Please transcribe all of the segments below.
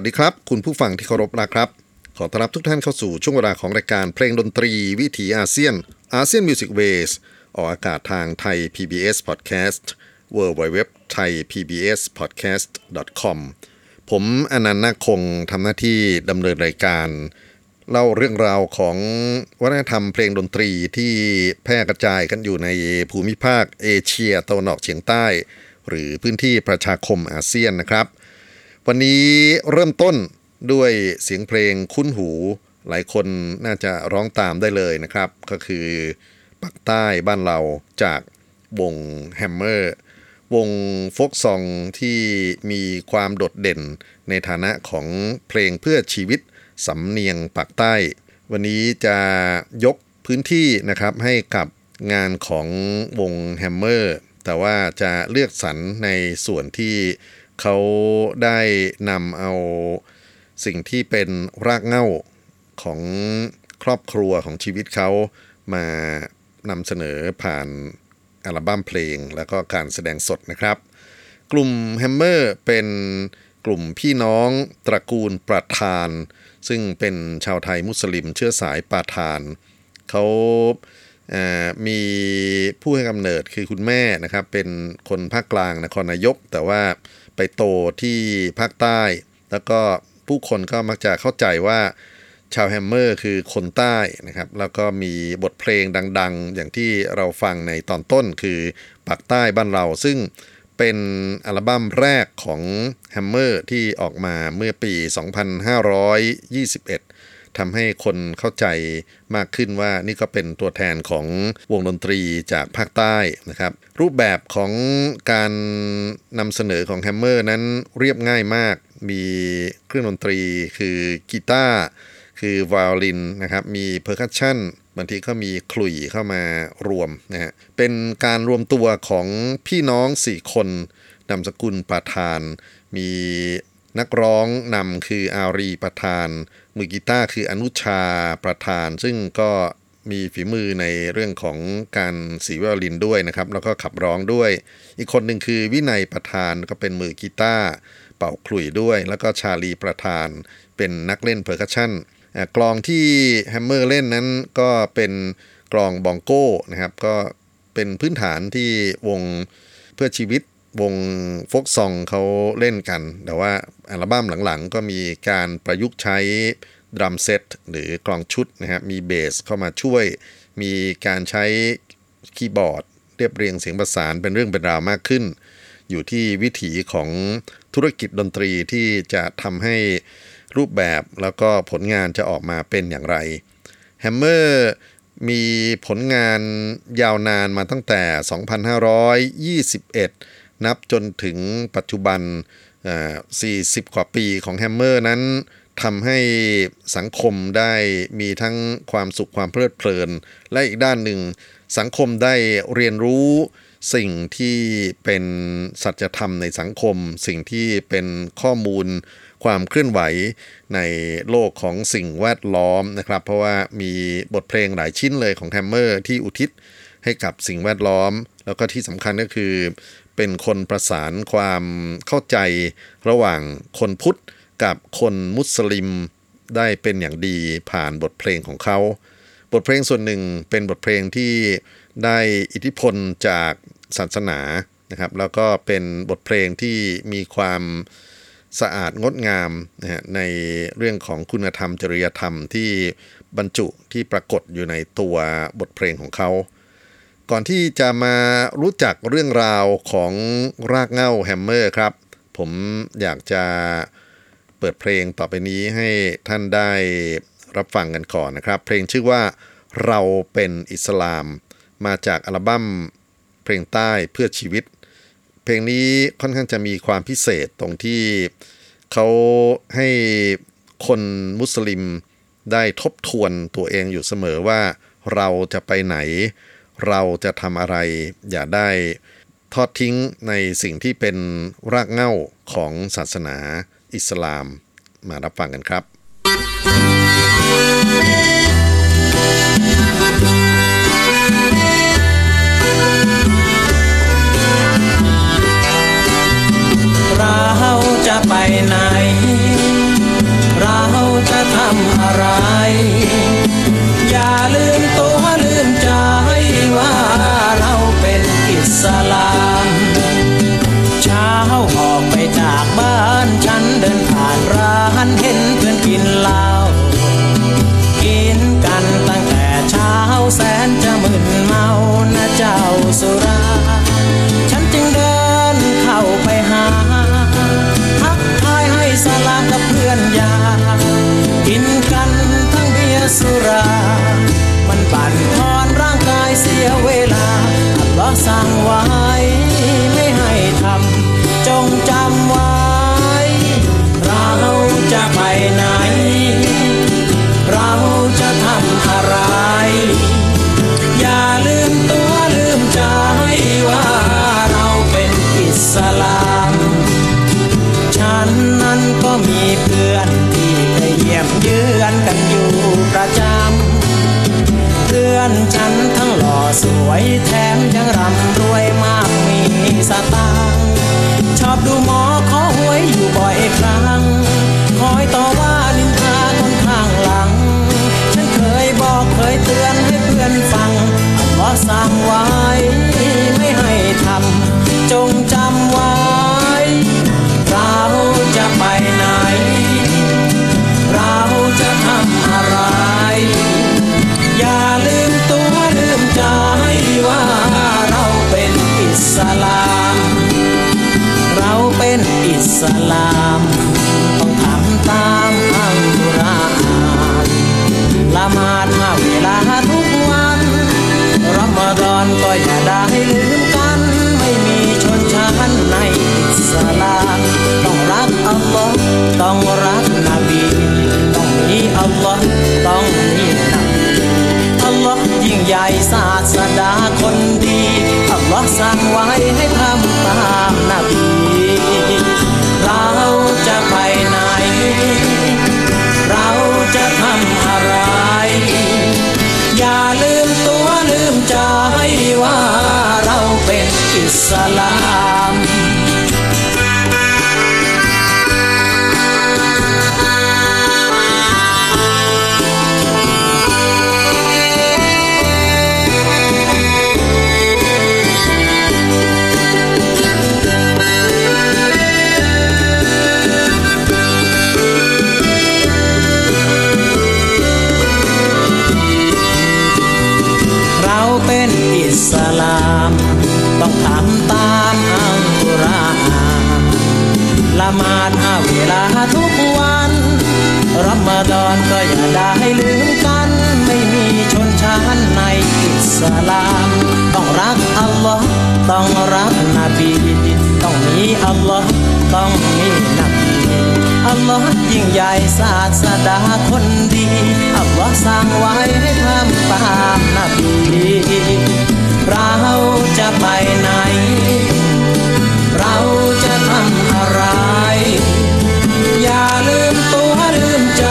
สวัสดีครับ คุณผู้ฟังที่เคารพนะครับ ขอต้อนรับทุกท่านเข้าสู่ช่วงเวลาของรายการเพลงดนตรีวิถีอาเซียน ASEAN Music Ways ออกอากาศทางไทย PBS Podcast w w w t h a i PBS Podcast com ผมอานันท์นาคคงทำหน้าที่ดำเนินรายการ เล่าเรื่องราวของวัฒนธรรมเพลงดนตรีที่แพร่กระจายกันอยู่ในภูมิภาคเอเชียตะวันออกเฉียงใต้ หรือพื้นที่ประชาคมอาเซียนนะครับ วันนี้เริ่มต้นด้วยเสียงเพลงคุ้นหู หลายคนน่าจะร้องตามได้เลยนะครับ ก็คือปักษ์ใต้บ้านเราจากวงแฮมเมอร์วงโฟล์คซองที่มีความโดดเด่นในฐานะของเพลงเพื่อชีวิตสำเนียงปักษ์ใต้ วันนี้จะยกพื้นที่นะครับให้กับงานของวงแฮมเมอร์แต่ว่าจะเลือกสรรในส่วนที่ เขาได้นำเอาสิ่งที่เป็นรากเหง้าของครอบครัวของชีวิตเขามานำเสนอผ่านอัลบั้มเพลง แล้วก็การแสดงสดนะครับ กลุ่มแฮมเมอร์เป็นกลุ่มพี่น้องตระกูลประธาน ซึ่งเป็นชาวไทยมุสลิมเชื้อสายปาทาน เขามีผู้ให้กำเนิดคือคุณแม่นะครับ เป็นคนภาคกลางนครนายก แต่ว่า ไปโตที่ภาคใต้ แล้วก็ผู้คนก็มักจะเข้าใจว่าชาวแฮมเมอร์คือคนใต้นะครับ แล้วก็มีบทเพลงดัง ๆ อย่างที่เราฟังในตอนต้นคือปักษ์ใต้บ้านเรา ซึ่งเป็นอัลบั้มแรกของแฮมเมอร์ที่ออกมาเมื่อปี 2521 ทำให้คนเข้าใจมากขึ้นว่านี่ก็เป็นตัวแทนของวงดนตรีจากภาคใต้นะครับ รูปแบบของการนำเสนอของแฮมเมอร์นั้นเรียบง่ายมาก มีเครื่องดนตรีคือกีตาร์คือไวโอลินนะครับ มี percussion บางทีก็มีขลุ่ยเข้ามารวมนะฮะ เป็นการรวมตัวของพี่น้อง4คนนามสกุลประธาน มีนักร้องนำคืออารีประธาน มือกีตาร์คืออนุชาประธาน ซึ่งก็มีฝีมือในเรื่องของการสีไวโอลินด้วยนะครับ แล้วก็ขับร้องด้วย อีกคนหนึ่งคือวินัยประธานก็เป็นมือกีตาร์เป่าขลุ่ยด้วย แล้วก็ชาลีประธาน เป็นนักเล่น percussion กลองที่แฮมเมอร์เล่นนั้นก็เป็นกลองบองโก้นะครับ ก็เป็นพื้นฐานที่วงเพื่อชีวิต วงโฟล์คซองเขาเล่นกัน แต่ว่าอัลบั้มหลังๆ ก็มีการประยุกต์ใช้ drum set หรือกลองชุดนะครับมีเบสเข้ามาช่วย มีการใช้คีย์บอร์ด เรียบเรียงเสียงประสานเป็นเรื่องเป็นราวมากขึ้น อยู่ที่วิถีของธุรกิจดนตรีที่จะทำให้รูปแบบแล้วก็ผลงานจะออกมาเป็นอย่างไรแฮมเมอร์มีผลงานยาวนานมาตั้งแต่ 2521 นับจนถึงปัจจุบัน 40 กว่าปีของแฮมเมอร์นั้นทำให้สังคมได้มีทั้งความสุขความเพลิดเพลิน และอีกด้านหนึ่งสังคมได้เรียนรู้สิ่งที่เป็นสัจธรรมในสังคม สิ่งที่เป็นข้อมูลความเคลื่อนไหวในโลกของสิ่งแวดล้อมนะครับ เพราะว่ามีบทเพลงหลายชิ้นเลยของแฮมเมอร์ที่อุทิศให้กับสิ่งแวดล้อม แล้วก็ที่สำคัญก็คือ เป็นคนประสานความเข้าใจระหว่างคนพุทธกับคนมุสลิมได้เป็นอย่างดีผ่านบทเพลงของเขา บทเพลงส่วนหนึ่งเป็นบทเพลงที่ได้อิทธิพลจากศาสนานะครับ แล้วก็เป็นบทเพลงที่มีความสะอาดงดงามนะฮะในเรื่องของคุณธรรมจริยธรรมที่บรรจุที่ปรากฏอยู่ในตัวบทเพลงของเขา ก่อนที่จะมารู้จักเรื่องราวของรากเหง้าแฮมเมอร์ครับ ผมอยากจะเปิดเพลงต่อไปนี้ให้ท่านได้รับฟังกันก่อนนะครับ เพลงชื่อว่าเราเป็นอิสลาม มาจากอัลบั้มเพลงใต้เพื่อชีวิต เพลงนี้ค่อนข้างจะมีความพิเศษตรงที่เขาให้คนมุสลิมได้ทบทวนตัวเองอยู่เสมอว่าเราจะไปไหน เราจะทำอะไร อย่าได้ทอดทิ้งในสิ่งที่เป็นรากเหง้าของศาสนาอิสลาม มารับฟังกันครับ เราจะไปไหน เราจะทำอะไร เสั่งไว้ไม่ให้ทำจงจำไว้ เราจะไปไหน เราจะทำอะไร อย่าลืมตัวลืมใจว่าเราเป็นอิสลามฉันนั้นก็มีเพื่อนที่ไปเยี่ยมเยือนกันอยู่ประจำเพื่อนฉันทั้งหล่อสวยแถมยัง สลามต้องทำตามอัลกุรอานละหมาดห้าเวลาทุกวันรอมฎอนก็อย่าได้ลืมกัน ไม่มีชนชั้นในอิสลามต้องรักอัลลอฮ์ต้องรักนบีต้องมีอัลลอฮ์ต้องมีนบีอัลลอฮ์ยิ่งใหญ่ศาสดาคนดีอัลลอฮ์สั่งไว้ให้ เมาดห้าเวลาทุกวันรอมฎอนก็อย่าได้ลืมกัน ไม่มีชนชั้นในอิสลาม ต้องรักอัลลอฮ์ต้องรักนบีต้องมีอัลลอฮ์ต้องมีนบีอัลลอฮ์ยิ่งใหญ่ศาสดาคนดี อัลลอฮ์สั่งไว้ให้ทำตามนบีเราจะไปไหน เราจะทำอะไร ลืมตัวลืมใจ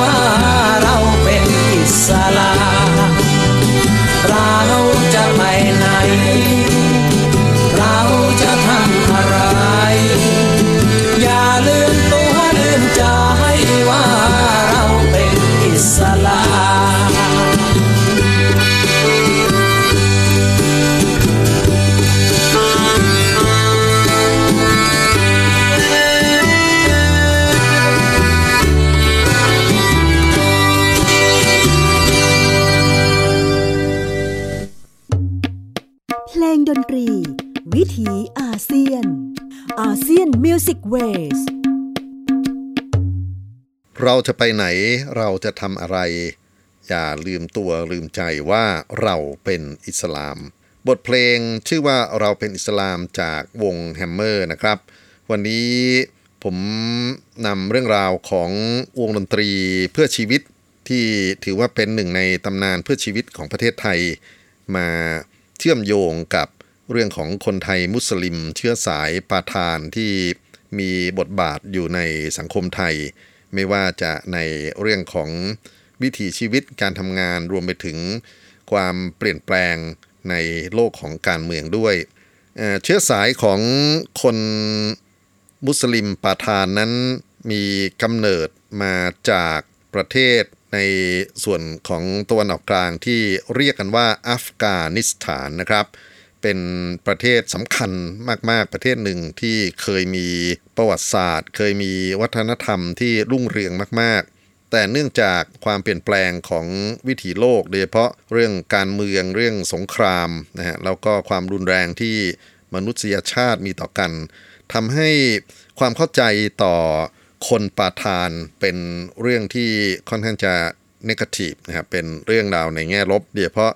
ว่าเราเป็นอิสลามเระ จะไปไหนเราจะทำอะไร อย่าลืมตัวลืมใจว่าเราเป็นอิสลาม บทเพลงชื่อว่าเราเป็นอิสลามจากวงแฮมเมอร์นะครับ วันนี้ผมนำเรื่องราวของวงดนตรีเพื่อชีวิตที่ถือว่าเป็นหนึ่งในตำนานเพื่อชีวิตของประเทศไทย มาเชื่อมโยงกับเรื่องของคนไทยมุสลิม เชื้อสายปาทานที่มีบทบาทอยู่ในสังคมไทย ไม่ว่าจะในเรื่องของวิถีชีวิตการทำงานรวมไปถึงความเปลี่ยนแปลงในโลกของการเมืองด้วย เชื้อสายของคนมุสลิมปาทานนั้นมีกำเนิดมาจากประเทศในส่วนของตะวันออกกลางที่เรียกกันว่าอัฟกานิสถานนะครับ เป็นประเทศสำคัญมาก ๆ ประเทศหนึ่งที่เคยมีประวัติศาสตร์ เคยมีวัฒนธรรมที่รุ่งเรืองมาก ๆ แต่เนื่องจากความเปลี่ยนแปลงของวิถีโลก โดยเฉพาะเรื่องการเมืองเรื่องสงครามนะฮะแล้วก็ความรุนแรงที่มนุษยชาติมีต่อกันทำให้ความเข้าใจต่อคนปาทานเป็นเรื่องที่ค่อนข้างจะนกาทีฟนะครับเป็นเรื่องราวในแง่ลบโดยเฉพาะ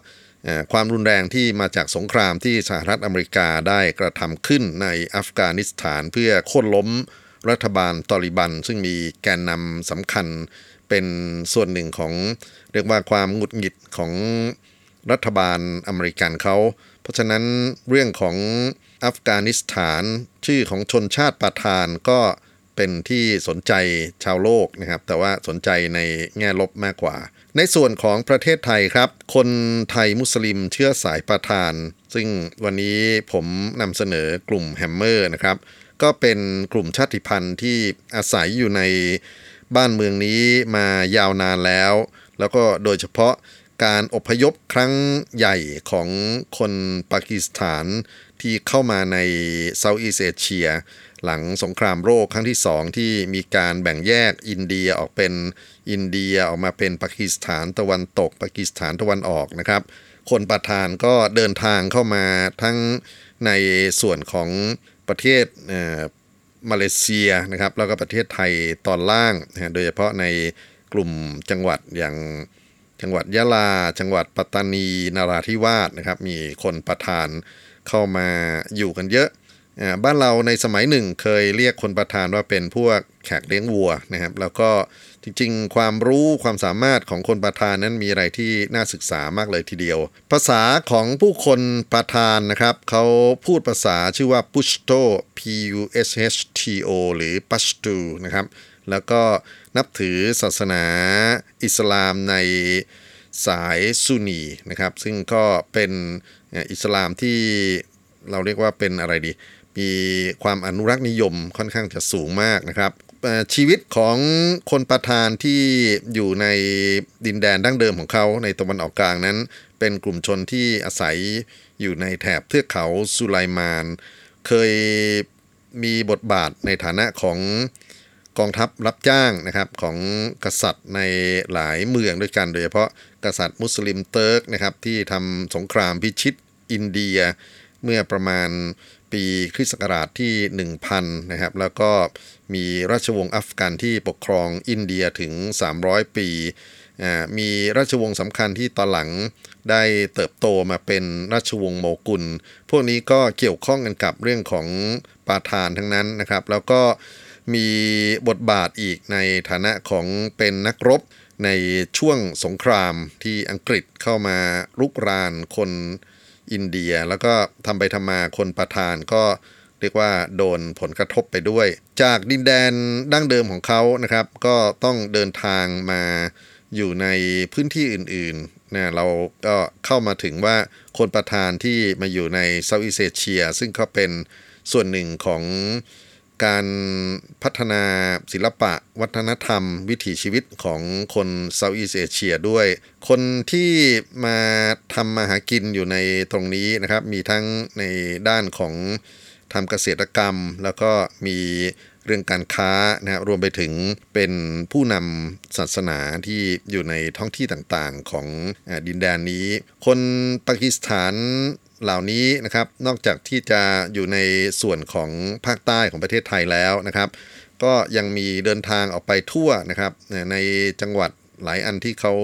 ความรุนแรงที่มาจากสงครามที่สหรัฐอเมริกาได้กระทำขึ้นในอัฟกานิสถานเพื่อโค่นล้มรัฐบาลตอริบัน ซึ่งมีแกนนำสำคัญเป็นส่วนหนึ่งของเรียกว่าความหงุดหงิดของรัฐบาลอเมริกันเขา เพราะฉะนั้นเรื่องของอัฟกานิสถานชื่อของชนชาติปาทานก็เป็นที่สนใจชาวโลกนะครับ แต่ว่าสนใจในแง่ลบมากกว่า ในส่วนของประเทศไทยครับ คนไทยมุสลิมเชื้อสายปาทาน ซึ่งวันนี้ผมนำเสนอกลุ่มแฮมเมอร์นะครับ ก็เป็นกลุ่มชาติพันธุ์ที่อาศัยอยู่ในบ้านเมืองนี้มายาวนานแล้ว แล้วก็โดยเฉพาะการอพยพครั้งใหญ่ของคนปากีสถานที่เข้ามาใน Southeast Asia หลังสงครามโลกครั้งที่สองที่มีการแบ่งแยกอินเดียออกเป็นอินเดียออกมาเป็นปากีสถานตะวันตก ปากีสถานตะวันออกนะครับ คนปาทานก็เดินทางเข้ามาทั้งในส่วนของประเทศเอ่อมาเลเซียนะครับแล้วก็ประเทศไทยตอนล่างนะโดยเฉพาะในกลุ่มจังหวัดอย่างจังหวัดยะลา จังหวัดปัตตานีนาราธิวาสนะครับ มีคนประทานเข้ามาอยู่กันเยอะ บ้านเราในสมัยหนึ่งเคยเรียกคนประทานว่าเป็นพวกแขกเลี้ยงวัวนะครับ แล้วก็จริงๆ ความรู้ความสามารถของคนประทานนั้นมีอะไรที่น่าศึกษามากเลยทีเดียว ภาษาของผู้คนประทานนะครับ เขาพูดภาษาชื่อว่า Pushto P U S H T O หรือ Pashto นะครับ แล้วก็นับถือศาสนาอิสลามในสายซุนีนะครับ ซึ่งก็เป็นอิสลามที่เราเรียกว่าเป็นอะไรดี มีความอนุรักษ์นิยมค่อนข้างจะสูงมากนะครับชีวิตของคนประทานที่อยู่ในดินแดนดั้งเดิมของเขาในตะวันออกกลางนั้น เป็นกลุ่มชนที่อาศัยอยู่ในแถบเทือกเขาสุไลมาน เคยมีบทบาทในฐานะของกองทัพรับจ้างนะครับของกษัตริย์ในหลายเมืองด้วยกัน โดยเฉพาะกษัตริย์มุสลิมเติร์กนะครับที่ทำสงครามพิชิตอินเดียเมื่อประมาณ ปีคริสต์ศักราชที่ 1000 นะครับ แล้วก็มีราชวงศ์อัฟกันที่ปกครองอินเดียถึง 300 ปีอ่ามีราชวงศ์สำคัญที่ตอนหลังได้เติบโตมาเป็นราชวงศ์โมกุล พวกนี้ก็เกี่ยวข้องกันกับเรื่องของปาทานทั้งนั้นนะครับ แล้วก็มีบทบาทอีกในฐานะของเป็นนักรบในช่วงสงครามที่อังกฤษเข้ามารุกรานคน อินเดีย แล้วก็ทำไปทำมาคนประทานก็เรียกว่าโดนผลกระทบไปด้วย จากดินแดนดั้งเดิมของเขานะครับ ก็ต้องเดินทางมาอยู่ในพื้นที่อื่นๆนะเราก็เข้ามาถึงว่าคนประทานที่มาอยู่ในเซาท์อีสเอเชีย ซึ่งเขาเป็นส่วนหนึ่งของ การพัฒนาศิลปะ วัฒนธรรม วิถีชีวิตของคนเซาท์อีสเอเชียด้วย คนที่มาทำมาหากินอยู่ในตรงนี้นะครับ มีทั้งในด้านของทำเกษตรกรรม แล้วก็มีเรื่องการค้านะครับรวมไปถึงเป็นผู้นำศาสนาที่อยู่ในท้องที่ต่างๆของดินแดนนี้ คนปากีสถาน เหล่านี้นะครับ นอกจากที่จะอยู่ในส่วนของภาคใต้ของประเทศไทยแล้วนะครับ ก็ยังมีเดินทางออกไปทั่วนะครับ ในจังหวัดหลายอันที่เขา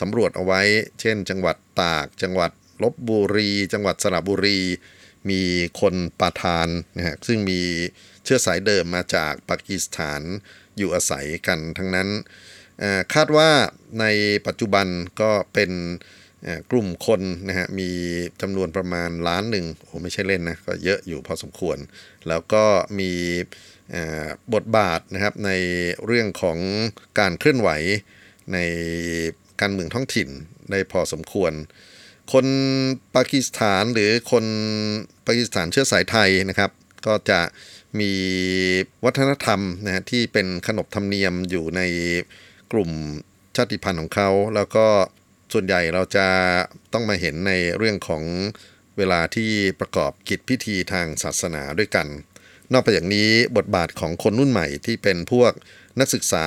สำรวจเอาไว้ เช่น จังหวัดตาก จังหวัดลบบุรี จังหวัดสระบุรี มีคนปาทานนะฮะซึ่งมีเชื้อสายเดิมมาจากปากีสถานอยู่อาศัยกันทั้งนั้น คาดว่าในปัจจุบันก็เป็น กลุ่มคนนะฮะมีจำนวนประมาณล้านหนึ่งโอ้ไม่ใช่เล่นนะก็เยอะอยู่พอสมควร แล้วก็มีบทบาทนะครับในเรื่องของการเคลื่อนไหวในการเมืองท้องถิ่นได้พอสมควร คนปากีสถานหรือคนปากีสถานเชื้อสายไทยนะครับ ก็จะมีวัฒนธรรมนะฮะที่เป็นขนบธรรมเนียมอยู่ในกลุ่มชาติพันธุ์ของเขา แล้วก็ ส่วนใหญ่เราจะต้องมาเห็นในเรื่องของเวลาที่ประกอบกิจพิธีทางศาสนาด้วยกัน นอกจากอย่างนี้บทบาทของคนรุ่นใหม่ที่เป็นพวกนักศึกษา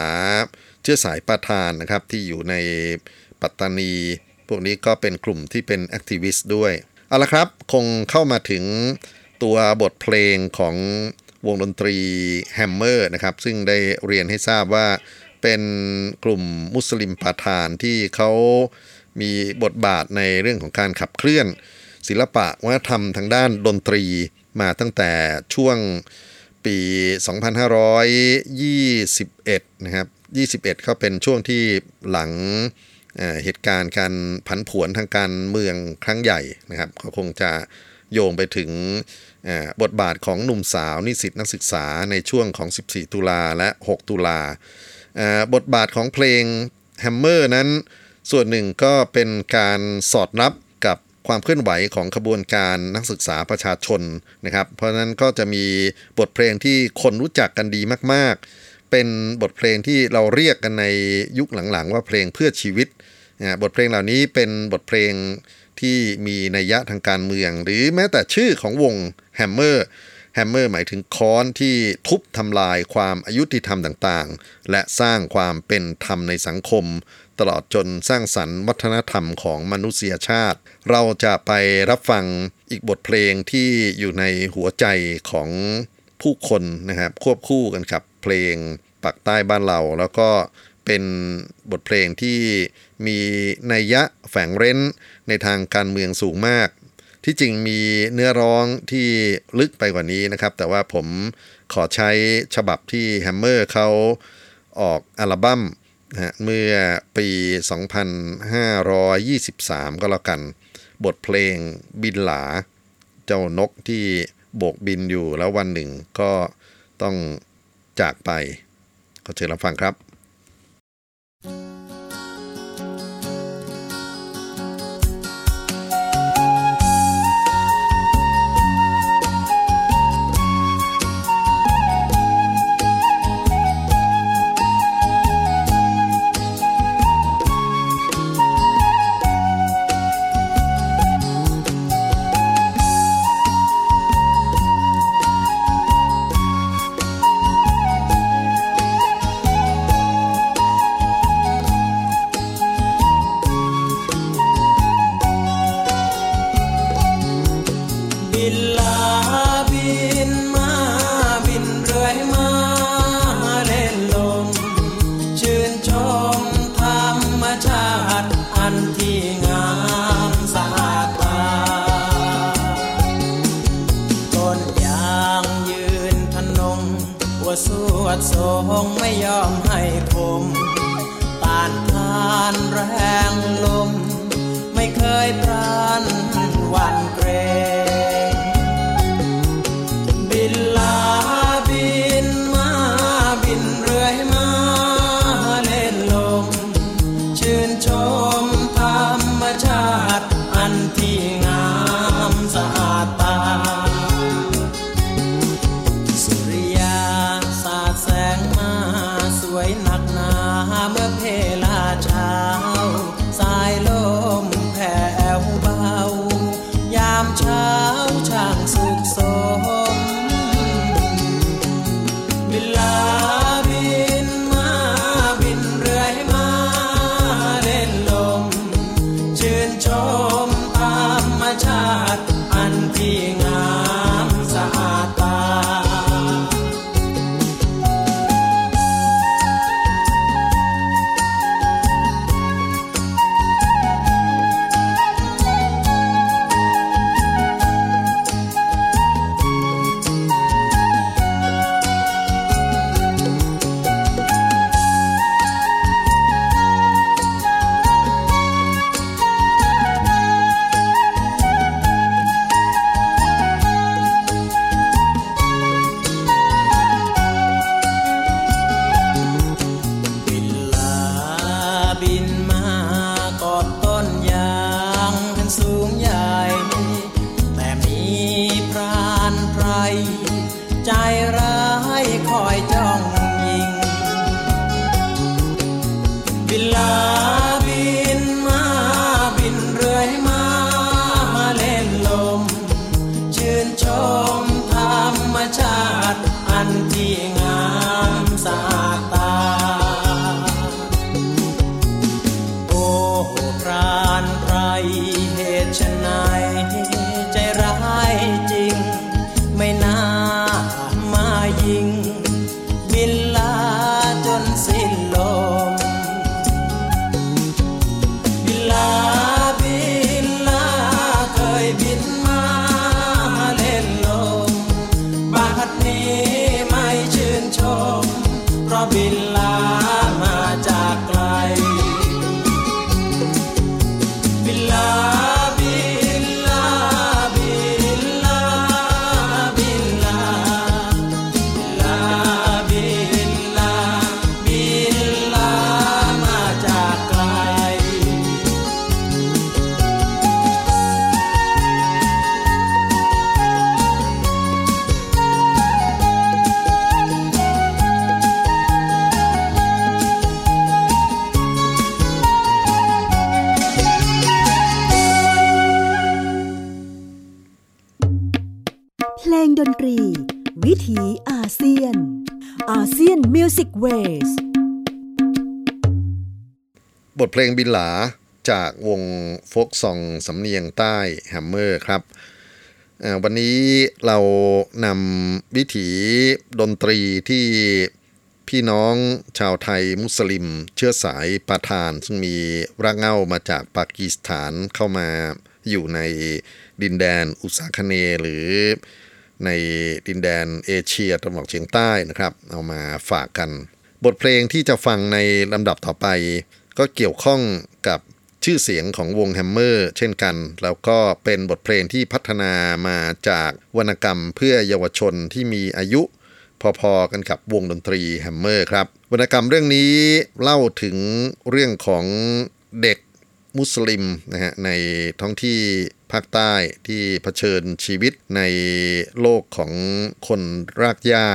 เชื้อสายปาทานนะครับ ที่อยู่ในปัตตานี พวกนี้ก็เป็นกลุ่มที่เป็นแอคทิวิสต์ด้วย เอาละครับคงเข้ามาถึงตัวบทเพลงของวงดนตรีแฮมเมอร์นะครับ ซึ่งได้เรียนให้ทราบว่าเป็นกลุ่มมุสลิมปาทานที่เขา มีบทบาทในเรื่องของการขับเคลื่อน ศิลปะวัฒนธรรมทางด้านดนตรีมาตั้งแต่ช่วงปี 2521 นะครับ 21 ก็เป็นช่วงที่หลังเหตุการณ์การผันผวนทางการเมืองครั้งใหญ่นะครับก็คงจะโยงไปถึงบทบาทของหนุ่มสาวนิสิตนักศึกษาในช่วงของ 14 ตุลาและ 6 ตุลา บทบาทของเพลงแฮมเมอร์นั้น ส่วนหนึ่งก็เป็นการสอดรับกับความเคลื่อนไหวของขบวนการนักศึกษาประชาชนนะครับ เพราะนั้นก็จะมีบทเพลงที่คนรู้จักกันดีมาก ๆ เป็นบทเพลงที่เราเรียกกันในยุคหลังๆ ว่าเพลงเพื่อชีวิตนะบทเพลงเหล่านี้เป็นบทเพลงที่มีนัยยะทางการเมือง หรือแม้แต่ชื่อของวงแฮมเมอร์แฮมเมอร์หมายถึงค้อนที่ทุบทำลายความอยุติธรรมต่างๆ และสร้างความเป็นธรรมในสังคม ตลอดจนสร้างสรรค์วัฒนธรรมของมนุษยชาติ เราจะไปรับฟังอีกบทเพลงที่อยู่ในหัวใจของผู้คนนะครับ ควบคู่กันกับเพลงปักใต้บ้านเราแล้วก็เป็นบทเพลงที่มีนัยยะแฝงเร้นในทางการเมืองสูงมาก ที่จริงมีเนื้อร้องที่ลึกไปกว่านี้นะครับ แต่ว่าผมขอใช้ฉบับที่แฮมเมอร์เขาออกอัลบั้ม นะเมื่อปี 2523 ก็แล้วกัน บทเพลงบินหลา เจ้านกที่โบกบินอยู่แล้ววันหนึ่งก็ต้องจากไป ก็เชิญรับฟังครับ เพลงบินหลาจากวงโฟล์กซองสำเนียงใต้แฮมเมอร์ครับ วันนี้เรานำวิถีดนตรีที่พี่น้องชาวไทยมุสลิม เชื้อสายปาทาน ซึ่งมีรากเหง้ามาจากปากีสถานเข้ามาอยู่ในดินแดนอุษาคเนย์หรือในดินแดนเอเชียตะวันออกเฉียงใต้นะครับ เอามาฝากกัน บทเพลงที่จะฟังในลำดับต่อไป ก็เกี่ยวข้องกับชื่อเสียงของวงแฮมเมอร์เช่นกัน แล้วก็เป็นบทเพลงที่พัฒนามาจากวรรณกรรมเพื่อเยาวชนที่มีอายุพอๆกันกับวงดนตรีแฮมเมอร์ครับ วรรณกรรมเรื่องนี้เล่าถึงเรื่องของเด็กมุสลิมนะฮะในท้องที่ภาคใต้ที่เผชิญชีวิตในโลกของคนรากหญ้า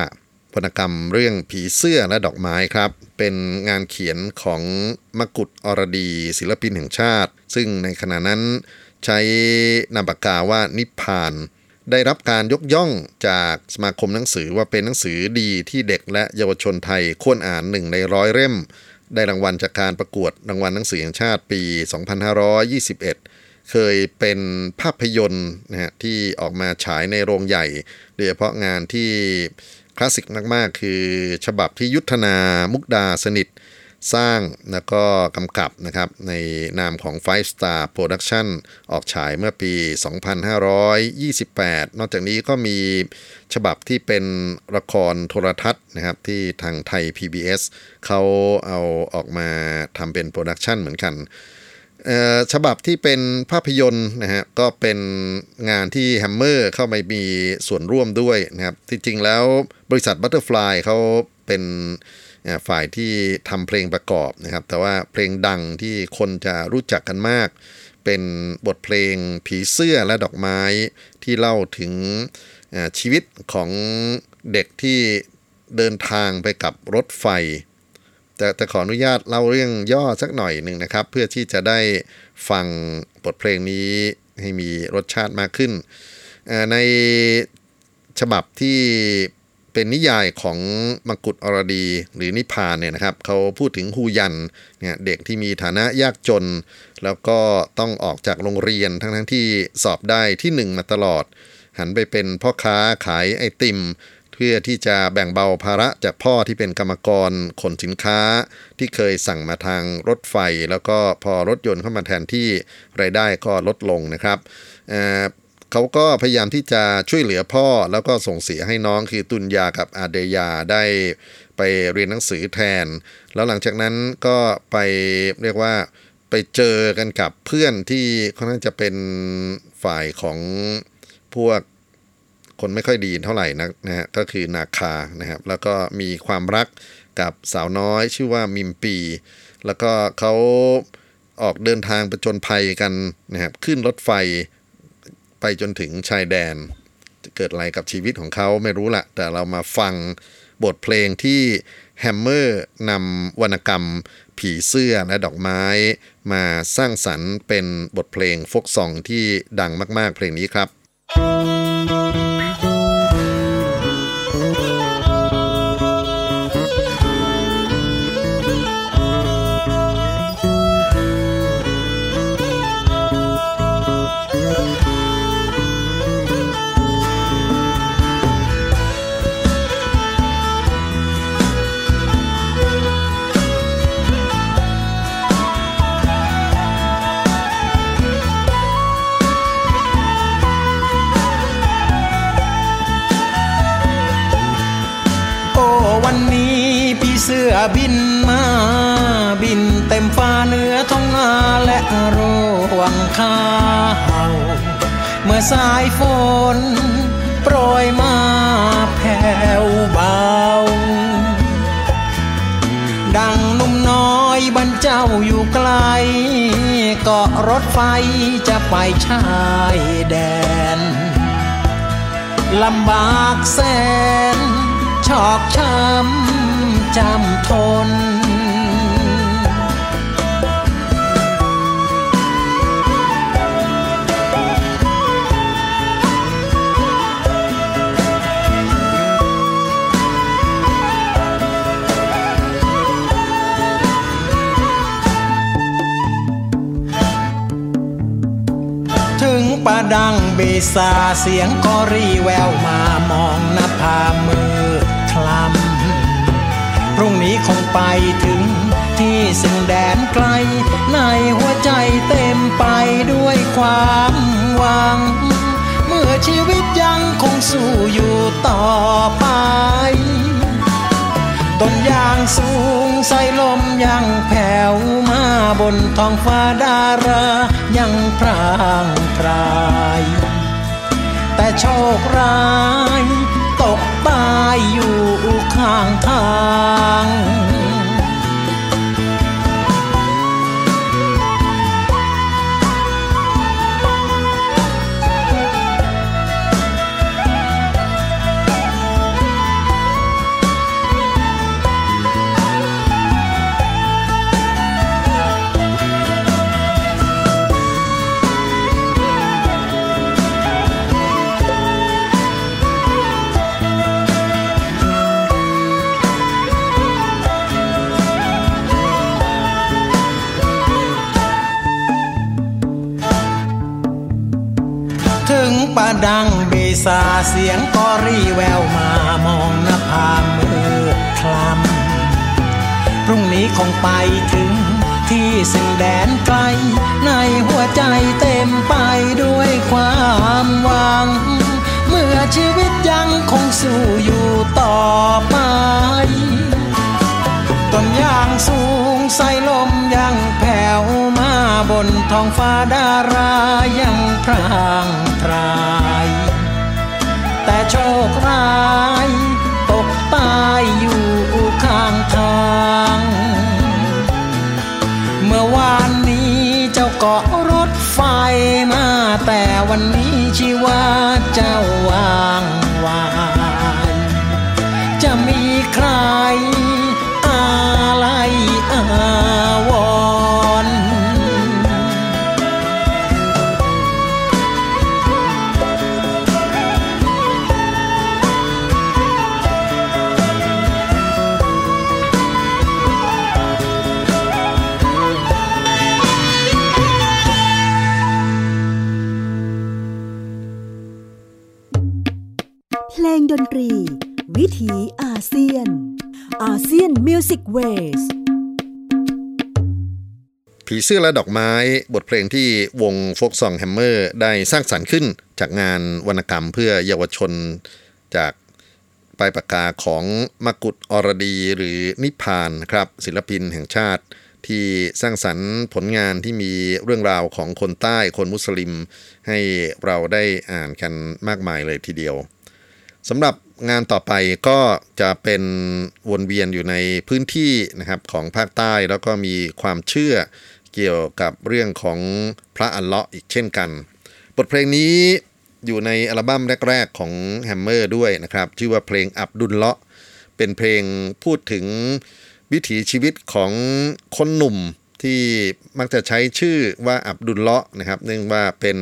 วรรณกรรมเรื่องผีเสื้อและดอกไม้ครับ เป็นงานเขียนของมกุฎอรดี ศิลปินแห่งชาติ ซึ่งในขณะนั้นใช้นามปากกาว่านิพพานได้รับการยกย่องจากสมาคมหนังสือว่าเป็นหนังสือดีที่เด็กและเยาวชนไทยควรอ่านหนึ่งในร้อยเล่ม ได้รางวัลจากการประกวดรางวัลหนังสือแห่งชาติปี 2521 เคยเป็นภาพยนตร์นะฮะที่ออกมาฉายในโรงใหญ่โดยเฉพาะงานที่ ลาสสิกมากๆ คือฉบับที่ยุทธนามุกดาสนิทสร้างแล้วก็กำกับนะครับ ในนามของ Five Star Production ออกฉายเมื่อปี 2528 นอกจากนี้ก็มีฉบับที่เป็นละครโทรทัศน์นะครับ ที่ทางไทย PBS เขาเอาออกมาทำเป็น production เหมือนกัน ฉบับที่เป็นภาพยนตร์นะฮะก็เป็นงานที่แฮมเมอร์เข้าไปมีส่วนร่วมด้วยนะครับจริงๆแล้วบริษัท Butterfly เขาเป็นฝ่ายที่ทำเพลงประกอบนะครับ แต่ว่าเพลงดังที่คนจะรู้จักกันมาก เป็นบทเพลงผีเสื้อและดอกไม้ที่เล่าถึงชีวิตของเด็กที่เดินทางไปกับรถไฟ แต่แต่ขออนุญาตเล่าเรื่องย่อสักหน่อยหนึ่งนะครับ เพื่อที่จะได้ฟังบทเพลงนี้ให้มีรสชาติมากขึ้น ในฉบับที่เป็นนิยายของมังกุฎอรดีหรือนิพานเนี่ยนะครับเขาพูดถึงฮูยันเนี่ยเด็กที่มีฐานะยากจน แล้วก็ต้องออกจากโรงเรียนทั้งทั้งที่สอบได้ที่หนึ่งมาตลอด หันไปเป็นพ่อค้าขายไอติม พื่อที่จะแบ่งเบาภาระจากพ่อที่เป็นกรรมกรขนสินค้า ที่เคยสั่งมาทางรถไฟ แล้วก็พอรถยนต์เข้ามาแทนที่รายได้ก็ลดลงนะครับเขาก็พยายามที่จะช่วยเหลือพ่อแล้วก็ส่งเสียให้น้องคือตุนยากับอาเดยาได้ไปเรียนหนังสือแทน แล้วหลังจากนั้นก็ไปเรียกว่าไปเจอกันกับเพื่อนที่ค่อนข้างจะเป็นฝ่ายของพวก คนไม่ค่อยดีเท่าไหร่นักนะฮะก็คือนาคานะครับแล้วก็มีความรักกับสาวน้อยชื่อว่ามิมปี แล้วก็เขาออกเดินทางประจนภัยกันนะครับขึ้นรถไฟไปจนถึงชายแดนจะเกิดอะไรกับชีวิตของเขาไม่รู้ละแต่เรามาฟังบทเพลงที่แฮมเมอร์นำวรรณกรรม ผีเสื้อและดอกไม้ มาสร้างสรรค์เป็นบทเพลงฟกซองที่ดังมาก ๆ เพลงนี้ครับ บินมาบินเต็มฟ้าเนื้อท้องนาและโรวังข้าวเมื่อสายฝนโปรยมาแผ่วเบา ดังนุ่มน้อยบรรเจ้าอยู่ไกลเกาะรถไฟจะไปชายแดน ลำบากแสนชอกช้ำ จำทน ถึงประดังเบสาเสียงกอรีแววมามองนภามือคลำ รุ่งนี้คงไปถึง ที่สิ่งแดนไกล ในหัวใจเต็มไปด้วยความหวัง เมื่อชีวิตยังคงสู้อยู่ต่อไปต้นยางสูงใส่ลมยังแผ่วมาบนท้องฟ้าดารายังพรางพราย แต่โชคร้าย ตกตายอยู่ข้างทาง เสียงก็รีแววมามองหน้าผามือคลำพรุ่งนี้คงไปถึงที่สิ่งแดนไกล ในหัวใจเต็มไปด้วยความหวัง เมื่อชีวิตยังคงสู้อยู่ต่อไปต้นยางสูงใส่ลมยังแผ่วมาบนท้องฟ้าดารายังพรางพราย โชคร้าย ตกตายอยู่ข้างทาง เมื่อวานนี้เจ้าเกาะรถไฟมา แต่วันนี้ชีวาเจ้าวางวายจะมีใครอะไร Music Waysผีเสื้อและดอกไม้บทเพลงที่วงโฟล์กซองแฮมเมอร์ได้สร้างสรรค์ขึ้นจากงานวรรณกรรมเพื่อเยาวชนจากปลายปากกาของมกุฏ อรฤดีหรือนิพพานครับศิลปินแห่งชาติที่สร้างสรรค์ผลงานที่มีเรื่องราวของคนใต้คนมุสลิม ให้เราได้อ่านกันมากมายเลยทีเดียว สำหรับงานต่อไปก็จะเป็นวนเวียนอยู่ในพื้นที่นะครับของภาคใต้แล้วก็มีความเชื่อเกี่ยวกับเรื่องของพระอัลเลาะห์อีกเช่นกัน บทเพลงนี้อยู่ในอัลบั้มแรก ๆ ของแฮมเมอร์ด้วยนะครับ ชื่อว่าเพลงอับดุลเลาะห์เป็นเพลงพูดถึงวิถีชีวิตของคนหนุ่มที่มักจะใช้ชื่อว่าอับดุลเลาะห์นะครับ เนื่องว่าเป็น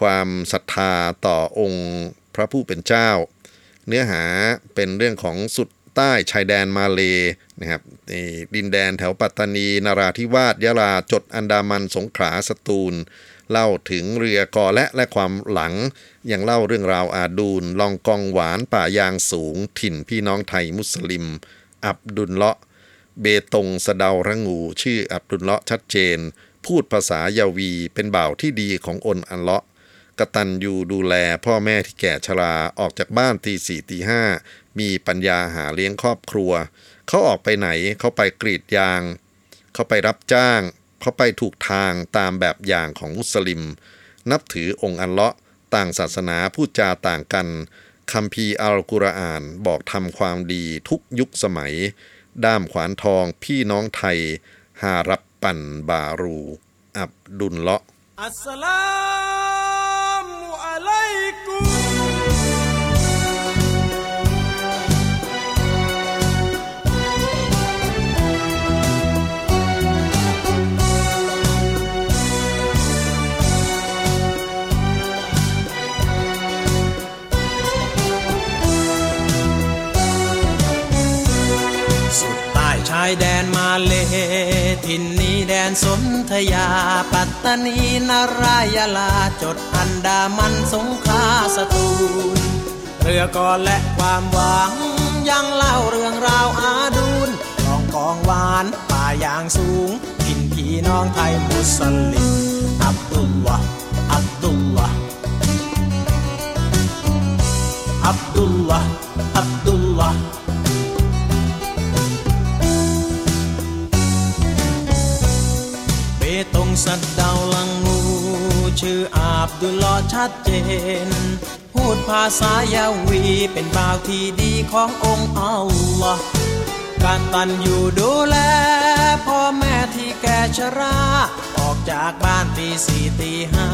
ความศรัทธาต่อองค์พระผู้เป็นเจ้า เนื้อหาเป็นเรื่องของสุดใต้ชายแดนมาเลนะครับนี่ดินแดนแถวปัตตานี นาราธิวาสยะลาจดอันดามันสงขลาสตูล เล่าถึงเรือกอและและความหลัง ยังเล่าเรื่องราวอาดูนลองกองหวานป่ายางสูง ถิ่นพี่น้องไทยมุสลิม อับดุลเลาะ เบตงสะเดาระงู ชื่ออับดุลเลาะชัดเจน พูดภาษายาวีเป็นบ่าวที่ดีของอนอัลเลาะ กตัญญูดูแลพ่อแม่ที่แก่ชราออกจากบ้านตีสี่ตีห้ามีปัญญาหาเลี้ยงครอบครัว เขาออกไปไหนเขาไปกรีดยาง เขาไปรับจ้าง เขาไปถูกทางตามแบบอย่างของมุสลิม นับถือองค์อัลเลาะต่างศาสนาพูดจาต่างกันคัมภีอัลกุรอานบอกทำความดีทุกยุคสมัย ด้ามขวานทองพี่น้องไทยฮารับปันบารู อับดุลเลาะอัสสลาม ถิ่นมาเลทินนี้แดนสนธยา ปัตตานีนารายลาจดอันดามันสงคราสตูล เรือก่อนและความหวัง ยังเล่าเรื่องราวอาดูลกองกองหวานป่าอย่างสูงกินพี่น้องไทยมุสลิมอับดุลวะ ตงสัดดาวลังงู ชื่ออาบดุลลอชัดเจน พูดภาษายาวีเป็นบ่าวที่ดีขององค์อัลลอฮ์การตันอยู่ดูแล พ่อแม่ที่แก่ชรา ออกจากบ้านตีสี่ตีห้า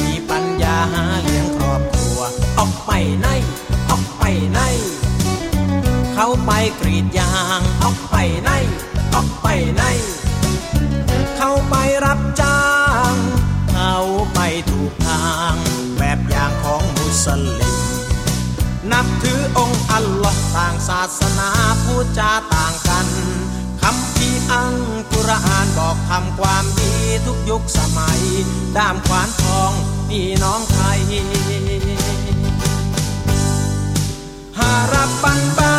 มีปัญญาหาเลี้ยงครอบครัว ออกไปไหน ออกไปไหน เขาไปกรีดยาง ออกไปไหน ออกไปไหน เขาไปรับจ้าง เขาไปถูกทาง แบบอย่างของมุสลิม นับถือองค์อัลลอฮ์ต่างศาสนาพูดจาต่างกันคำที่อังกุรอานบอกทำความดีทุกยุคสมัย ด้ามขวานทองพี่น้องไทยฮารับบันบา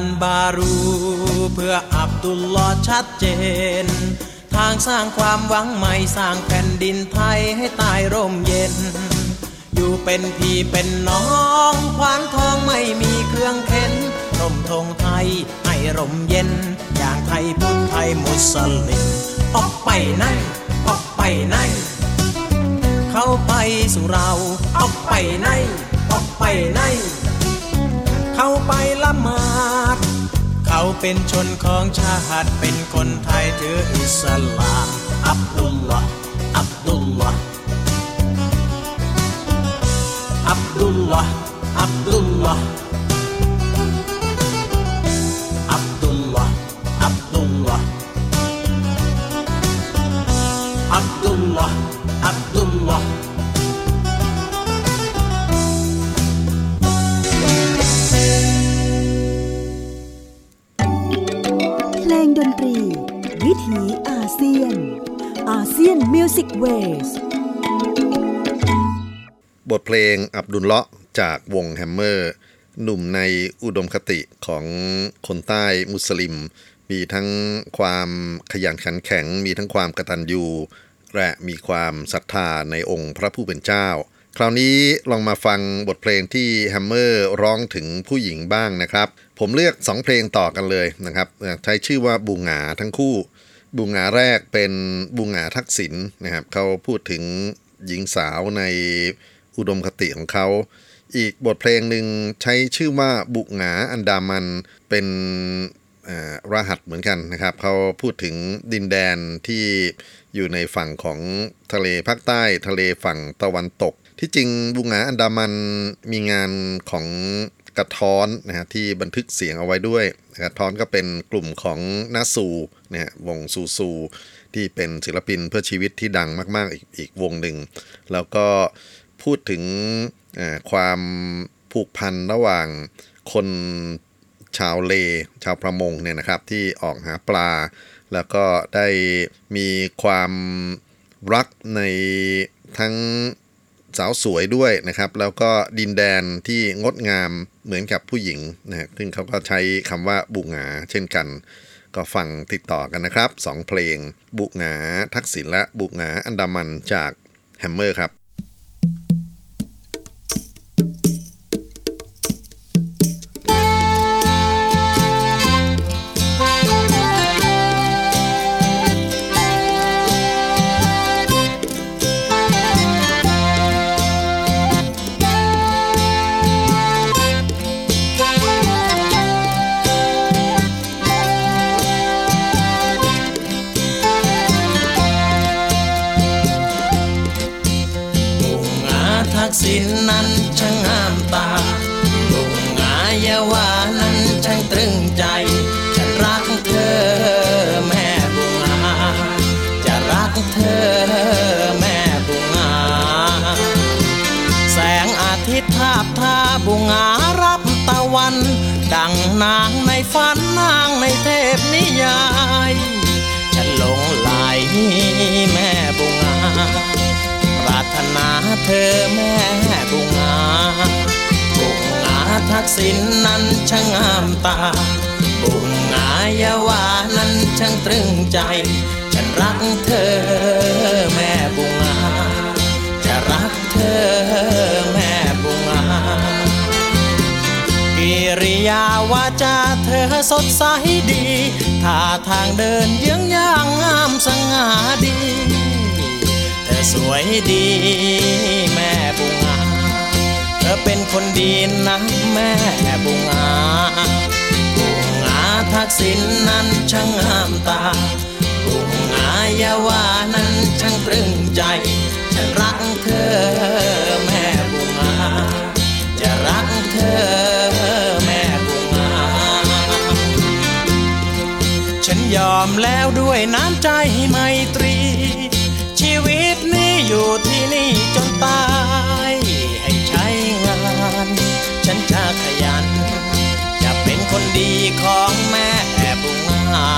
รับบันบารู เพื่ออับดุลลอชัดเจน ทางสร้างความหวังใหม่สร้างแผ่นดินไทยให้ตายร่มเย็น อยู่เป็นพี่เป็นน้องควานทองไม่มีเครื่องเข็นร่มธงไทยให้ร่มเย็น อย่างไทยพุทธไทยมุสลิมออกไปไหนออกไปไหนเข้าไปสู่เราออกไปไหนออกไปไหนเข้าไปละมา เราเป็นชนของชาติเป็นคนไทยถืออิสลามอับดุลลอฮ์อับดุลลอฮ์อับดุลลอฮ์อับดุลลอฮ์ Music Waysบทเพลงอับดุลเลาะห์จากวงแฮมเมอร์ หนุ่มในอุดมคติของคนใต้มุสลิม มีทั้งความขยันขันแข็ง มีทั้งความกระตัญญูและมีความศรัทธาในองค์พระผู้เป็นเจ้า คราวนี้ลองมาฟังบทเพลงที่แฮมเมอร์ร้องถึงผู้หญิงบ้างนะครับ ผมเลือก 2 เพลงต่อกันเลยนะครับ ใช้ชื่อว่าบูหงาทั้งคู่ บูงาแรกเป็นบูงาทักษิณนะครับเขาพูดถึงหญิงสาวในอุดมคติของเขา อีกบทเพลงหนึ่งใช้ชื่อว่าบุงาอันดามันเป็นรหัสเหมือนกันนะครับ เขาพูดถึงดินแดนที่อยู่ในฝั่งของทะเลภาคใต้ทะเลฝั่งตะวันตก ที่จริงบุงาอันดามันมีงานของ กระท้อนนะฮะที่บันทึกเสียงเอาไว้ด้วย กระท้อนก็เป็นกลุ่มของนาซูนะฮะวงซูซูที่เป็นศิลปินเพื่อชีวิตที่ดังมาก ๆ อีกอีกวงหนึ่ง แล้วก็พูดถึงความผูกพันระหว่างคนชาวเล ชาวประมงเนี่ยนะครับ ที่ออกหาปลา แล้วก็ได้มีความรักในทั้ง สาวสวยด้วยนะครับ แล้วก็ดินแดนที่งดงามเหมือนกับผู้หญิงนะซึ่งเขาก็ใช้คำว่าบุงาเช่นกัน ก็ฟังติดต่อกันนะครับสองเพลงบุงาทักษิณและบุงาอันดามันจากแฮมเมอร์ครับ นางในฝันนางในเทพนิยายฉันหลงไหลแม่บุงาปรารถนาเธอแม่บุงาบุงาทักษิณนั้นช่างงามตา บุงายาวานั้นช่างตรึงใจ ฉันรักเธอแม่บุงาจะรักเธอแม่ ริยาวาจาเธอสดใสดีท่าทางเดินเยื้องย่างงามสง่าดี เธอสวยดีแม่บุงาเธอเป็นคนดีนะแม่บุงาบุงาทักษิณนั้นช่างงามตาบุงายาวานั้นช่างตรึงใจ ฉันรักเธอ ยอมแล้วด้วยน้ำใจไมตรี ชีวิตนี้อยู่ที่นี่จนตาย ให้ใช้งาน ฉันจะขยัน จะเป็นคนดีของแม่บุงา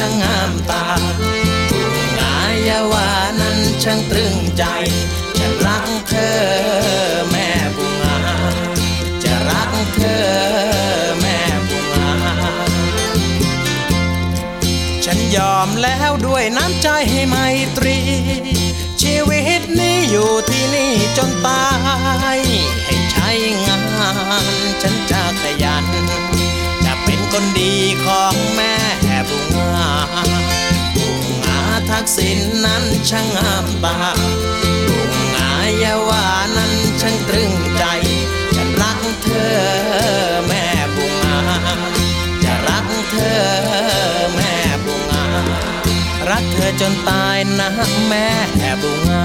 ช่างงามตาบุงายาวานั้นช่างตรึงใจ ฉันรักเธอแม่บุงาจะรักเธอแม่บุงาฉันยอมแล้วด้วยน้ำใจให้ไมตรี ชีวิตนี้อยู่ที่นี่จนตาย ให้ใช้งาน ฉันจะขยัน คนดีของแม่บุงาบุงาทักษิณนั้นช่างงามตาบุงายาวานั้นช่างตรึงใจฉันรักเธอแม่บุงาจะรักเธอแม่บุงารักเธอจนตายนะแม่บุงา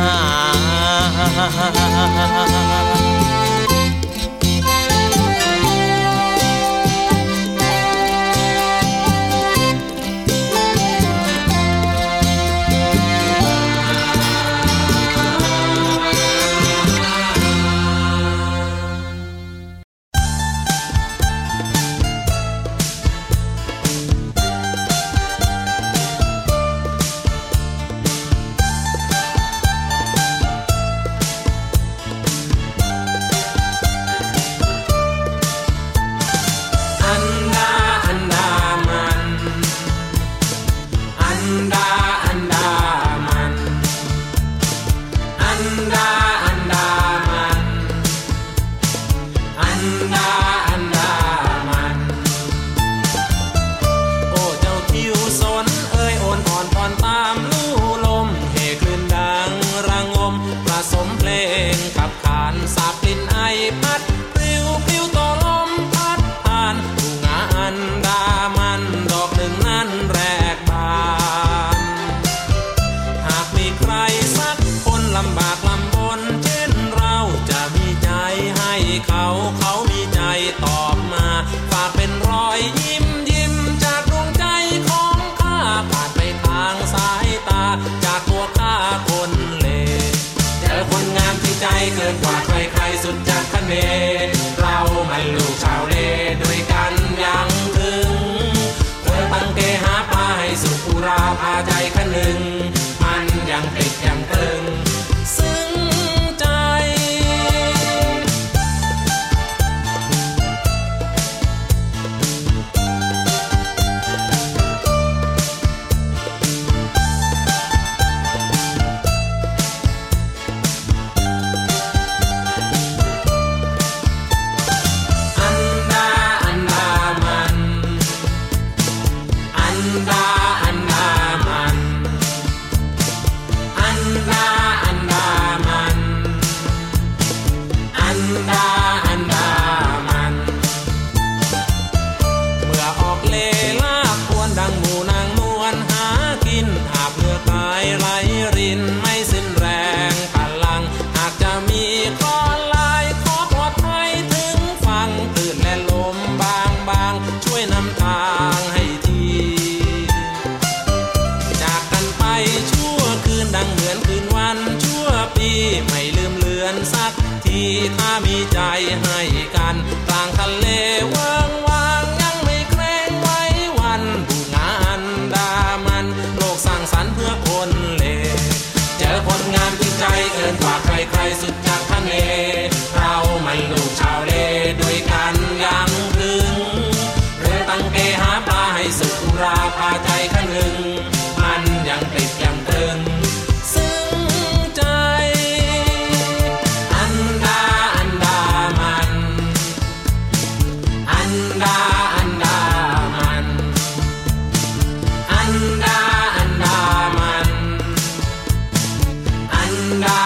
อั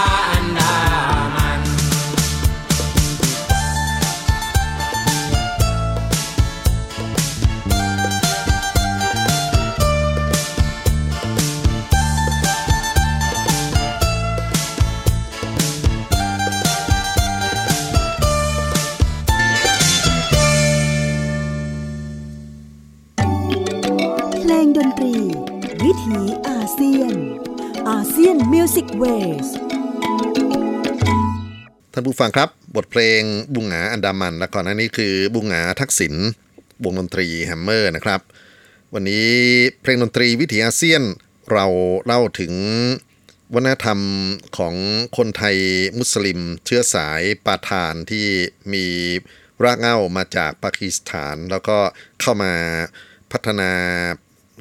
ผู้ฟังครับ บทเพลงบุหงาอันดามันและก่อนหน้านี้คือบุหงาทักษิณวงดนตรีแฮมเมอร์นะครับ วันนี้เพลงดนตรีวิถีอาเซียนเราเล่าถึงวัฒนธรรมของคนไทยมุสลิม เชื้อสายปาทานที่มีรากเหง้ามาจากปากีสถาน แล้วก็เข้ามาพัฒนา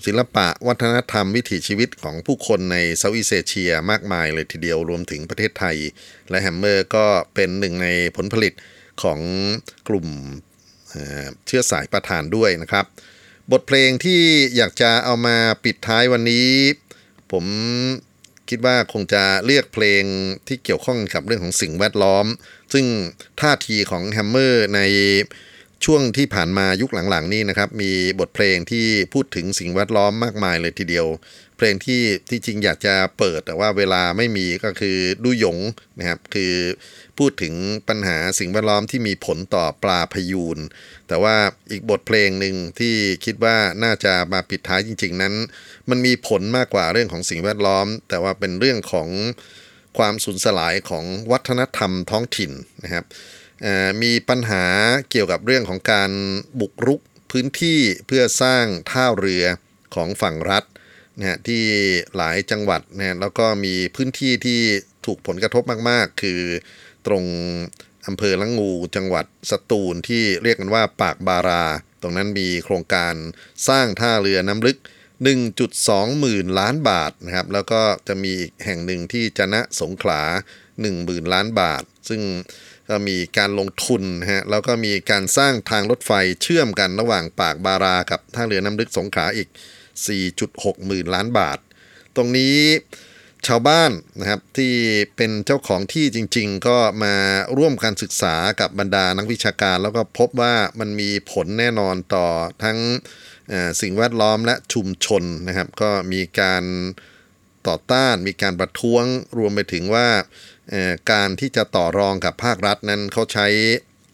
ศิลปะวัฒนธรรมวิถีชีวิตของผู้คนใน Southeast Asia มากมายเลยทีเดียวรวมถึงประเทศไทย และแฮมเมอร์ก็เป็นหนึ่งในผลผลิตของกลุ่มเอ่อเชื้อสายปาทานด้วยนะครับ บทเพลงที่อยากจะเอามาปิดท้ายวันนี้ ผมคิดว่าคงจะเลือกเพลงที่เกี่ยวข้องกับเรื่องของสิ่งแวดล้อม ซึ่งท่าทีของแฮมเมอร์ใน ช่วงที่ผ่านมายุคหลังๆ นี้นะครับ มีบทเพลงที่พูดถึงสิ่งแวดล้อมมากมายเลยทีเดียว เพลงที่ที่จริงอยากจะเปิดแต่ว่าเวลาไม่มีก็คือดูหยงนะครับคือพูดถึงปัญหาสิ่งแวดล้อมที่มีผลต่อปลาพยูนแต่ว่าอีกบทเพลงหนึ่งที่คิดว่าน่าจะมาปิดท้ายจริง ๆ นั้น มันมีผลมากกว่าเรื่องของสิ่งแวดล้อม แต่ว่าเป็นเรื่องของ ความสูญสลายของวัฒนธรรมท้องถิ่นนะครับมีปัญหาเกี่ยวกับเรื่องของการบุกรุกพื้นที่เพื่อสร้างท่าเรือของฝั่งรัฐนะฮะที่หลายจังหวัดนะฮะแล้วก็มีพื้นที่ที่ถูกผลกระทบมากๆ คือตรงอำเภอละงูจังหวัดสตูลที่เรียกกันว่าปากบารา ตรงนั้นมีโครงการสร้างท่าเรือน้ำลึก 1.2 หมื่นล้านบาทนะครับ แล้วก็จะมีอีกแห่งหนึ่งที่จนะสงขลา1 0,000ล้านบาท ซึ่งก็มีการลงทุนนะฮะแล้วก็มีการสร้างทางรถไฟเชื่อมกันระหว่างปากบารากับท่าเรือน้ำลึกสงขลาอีก 4.6 หมื่นล้านบาท ตรงนี้ชาวบ้านนะครับที่เป็นเจ้าของที่จริง ๆ ก็มาร่วมการศึกษากับบรรดานักวิชาการ แล้วก็พบว่ามันมีผลแน่นอนต่อทั้ง สิ่งแวดล้อมและชุมชนนะครับ ก็มีการต่อต้านมีการประท้วงรวมไปถึงว่าการที่จะต่อรองกับภาครัฐนั้นเขาใช้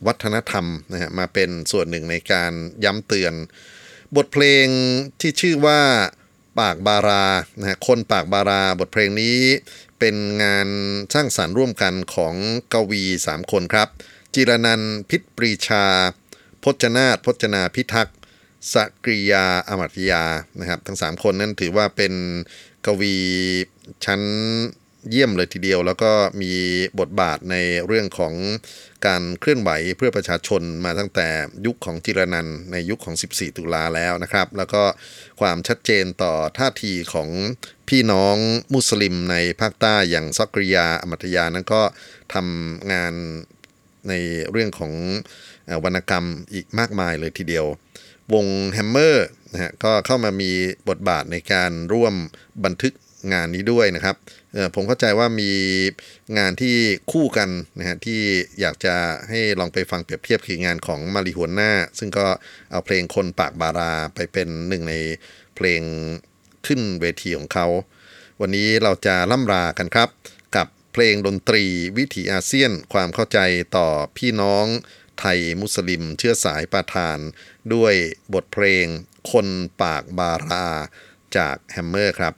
วัฒนธรรมนะฮะมาเป็นส่วนหนึ่งในการย้ำเตือน บทเพลงที่ชื่อว่าปากบารานะฮะคนปากบาราบทเพลงนี้เป็นงานสร้างสรรค์ร่วมกันของกวี 3 คนครับ จิรนันพิษปรีชา พจนาพจนาพิทักษ์ สกริยาอมัตยานะครับ ทั้ง 3 คนนั้นถือว่าเป็นกวีชั้นเยี่ยมเลยทีเดียว แล้วก็มีบทบาทในเรื่องของการเคลื่อนไหวเพื่อประชาชนมาตั้งแต่ยุคของจิรนันในยุคของ 14 ตุลาแล้วนะครับ แล้วก็ความชัดเจนต่อท่าทีของพี่น้องมุสลิมในภาคใต้อย่างซักริยาอมัตยานั้นก็ทำงานในเรื่องของวรรณกรรมอีกมากมายเลยทีเดียว วงแฮมเมอร์นะฮะก็เข้ามามีบทบาทในการร่วมบันทึกงานนี้ด้วยนะครับผมเข้าใจว่ามีงานที่คู่กันนะฮะที่อยากจะให้ลองไปฟังเปรียบเทียบคืองานของมาลีฮวนน่าซึ่งก็เอาเพลงคนปากบาราไปเป็นหนึ่งในเพลงขึ้นเวทีของเขา วันนี้เราจะล่ำลากันครับ กับเพลงดนตรีวิถีอาเซียนความเข้าใจต่อพี่น้องไทยมุสลิมเชื้อสายปาทาน ด้วยบทเพลงคนปากบาราจากแฮมเมอร์ครับ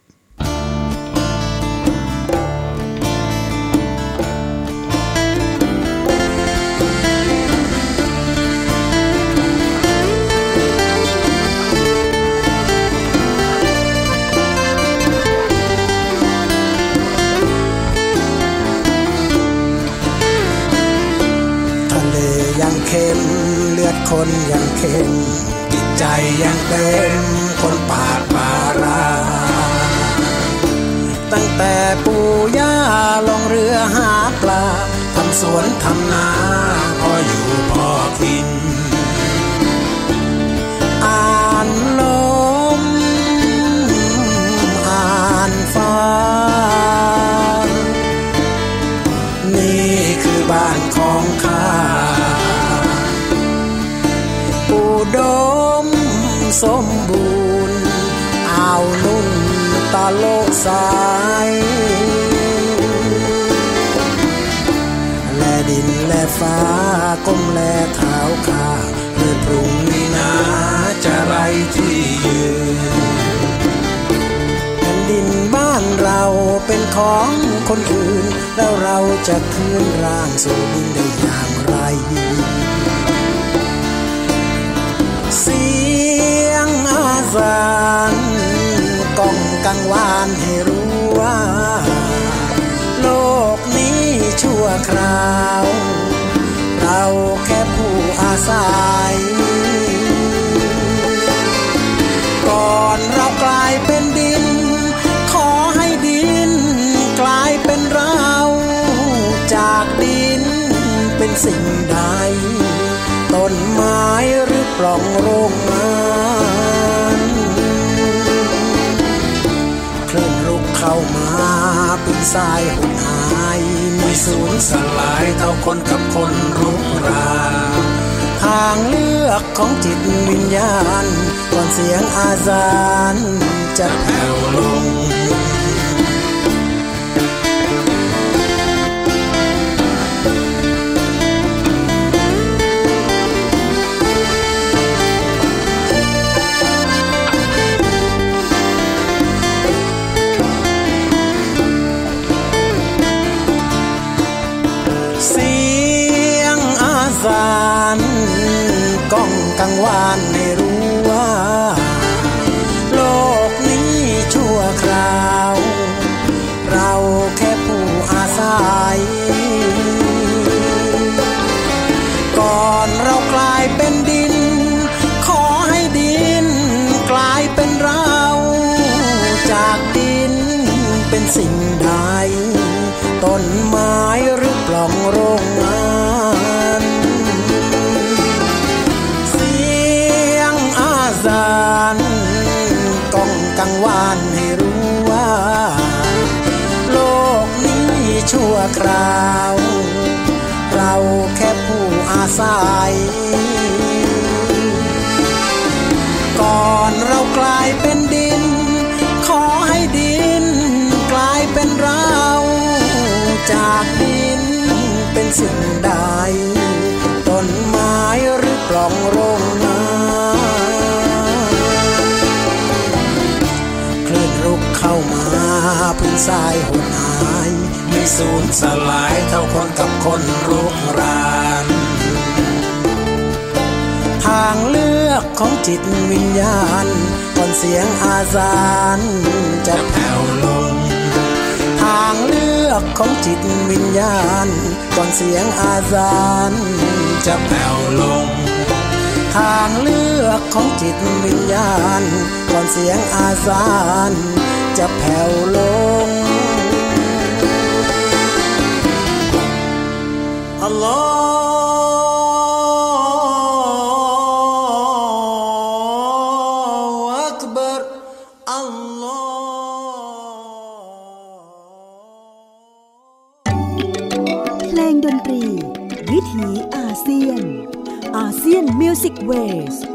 ดคนยังเข็มจิตใจยังเต็มคนปากปารา ตั้งแต่ปู่ย่าลงเรือหาปลา ทำสวนทำนาพออยู่พอกิน สมบูรณ์อ่าวนุ่นตาโลกสาย และดินและฟ้าก้มแลเท้าข้าเมื่อพรุ่งนี้นาจะไรที่ยืนแผ่นดินบ้านเราเป็นของคนอื่น แล้วเราจะคืนร่างสู่ดินได้อย่างไร สานก้องกังวานให้รู้ว่า โลกนี้ชั่วคราว เราแค่ผู้อาศัย ก่อนเรากลายเป็นดิน ขอให้ดิน กลายเป็นเรา จากดินเป็นสิ่งใดต้นไม้หรือปล่องโรงงา สายหุ่นหายมีสูญสลายเท่าคนกับคนรุกรานทางเลือกของจิตวิญญาณก่อนเสียงอาจานจะแผ่วลง กังวานให้รู้ว่า โลกนี้ชั่วคราว เราแค่ผู้อาศัย ก่อนเรากลายเป็นดิน ขอให้ดินกลายเป็นเรา จากดินเป็นสิ่งใดต้นไม้หรือปล่องโร อายก่อนเรากลายเป็นดิน ขอให้ดิน กลายเป็นเรา จากดินเป็นสิ่งใดต้นไม้หรือปล่องโรงงาคลื่นรุกเข้ามาพื้นทรายหดหาย ไม่สูญสลายเท่าคนกับคนรุกรานางเลือกของจิตวิญญาณก่อนเสียงอาซานจะแผ่วลงทางเลือกของจิตวิญญาณก่อนเสียงอาซานจะแผ่วลงทางเลือกของจิตวิญญาณก่อนเสียงอาซานจะแผ่วลงอัลลอฮ งด